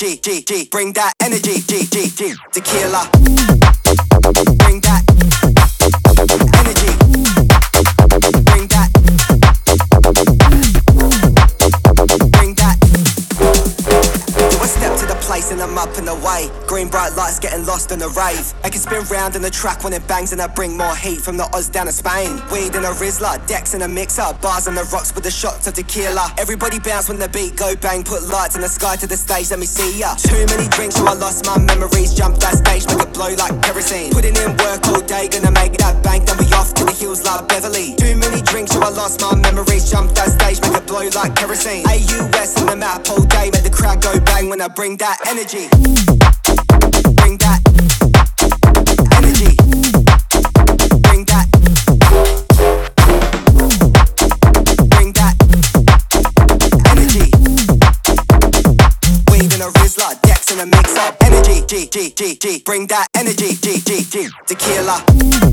G G, G. Bring that energy, G, G, G. Tequila. Bring that energy. Bring that. Bring that. Do a step to the place and I'm up and away lost in the rave. I can spin round in the track when it bangs and I bring more heat from the Oz down to Spain. Weed in a Rizla, decks in a mixer, bars on the rocks with the shots of tequila. Everybody bounce when the beat go bang, put lights in the sky to the stage, let me see ya. Too many drinks, so I lost my memories. Jump that stage, make it blow like kerosene. Putting in work all day, gonna make that bank, then we off to the hills like Beverly. Too many drinks, so I lost my memories. Jump that stage, make it blow like kerosene. AUS in the map all day, make the crowd go bang when I bring that energy. Bring that energy, G, G, G. Tequila.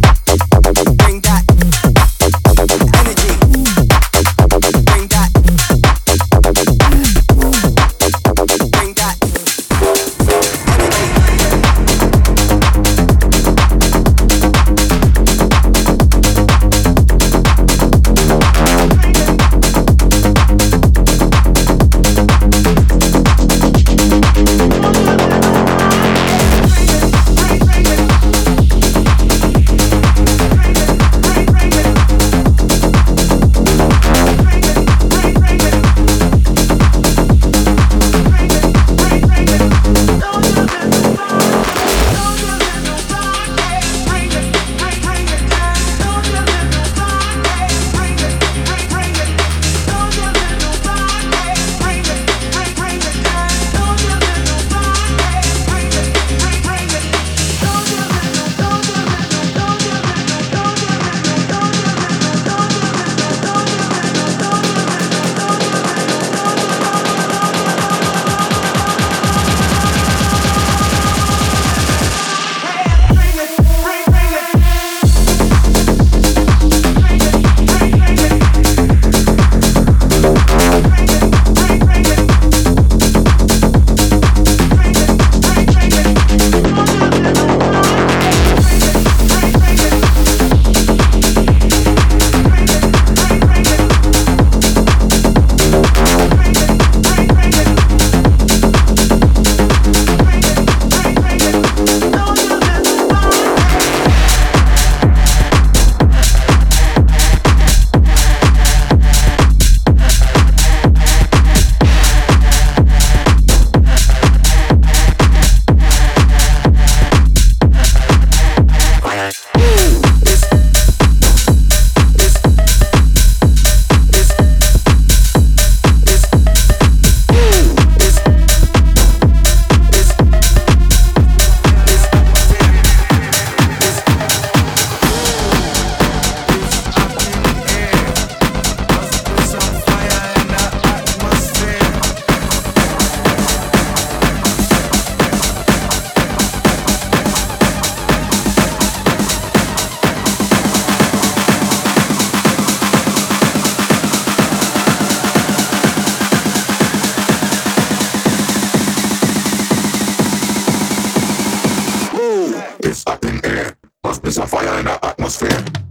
is in air. Must be some fire in the atmosphere.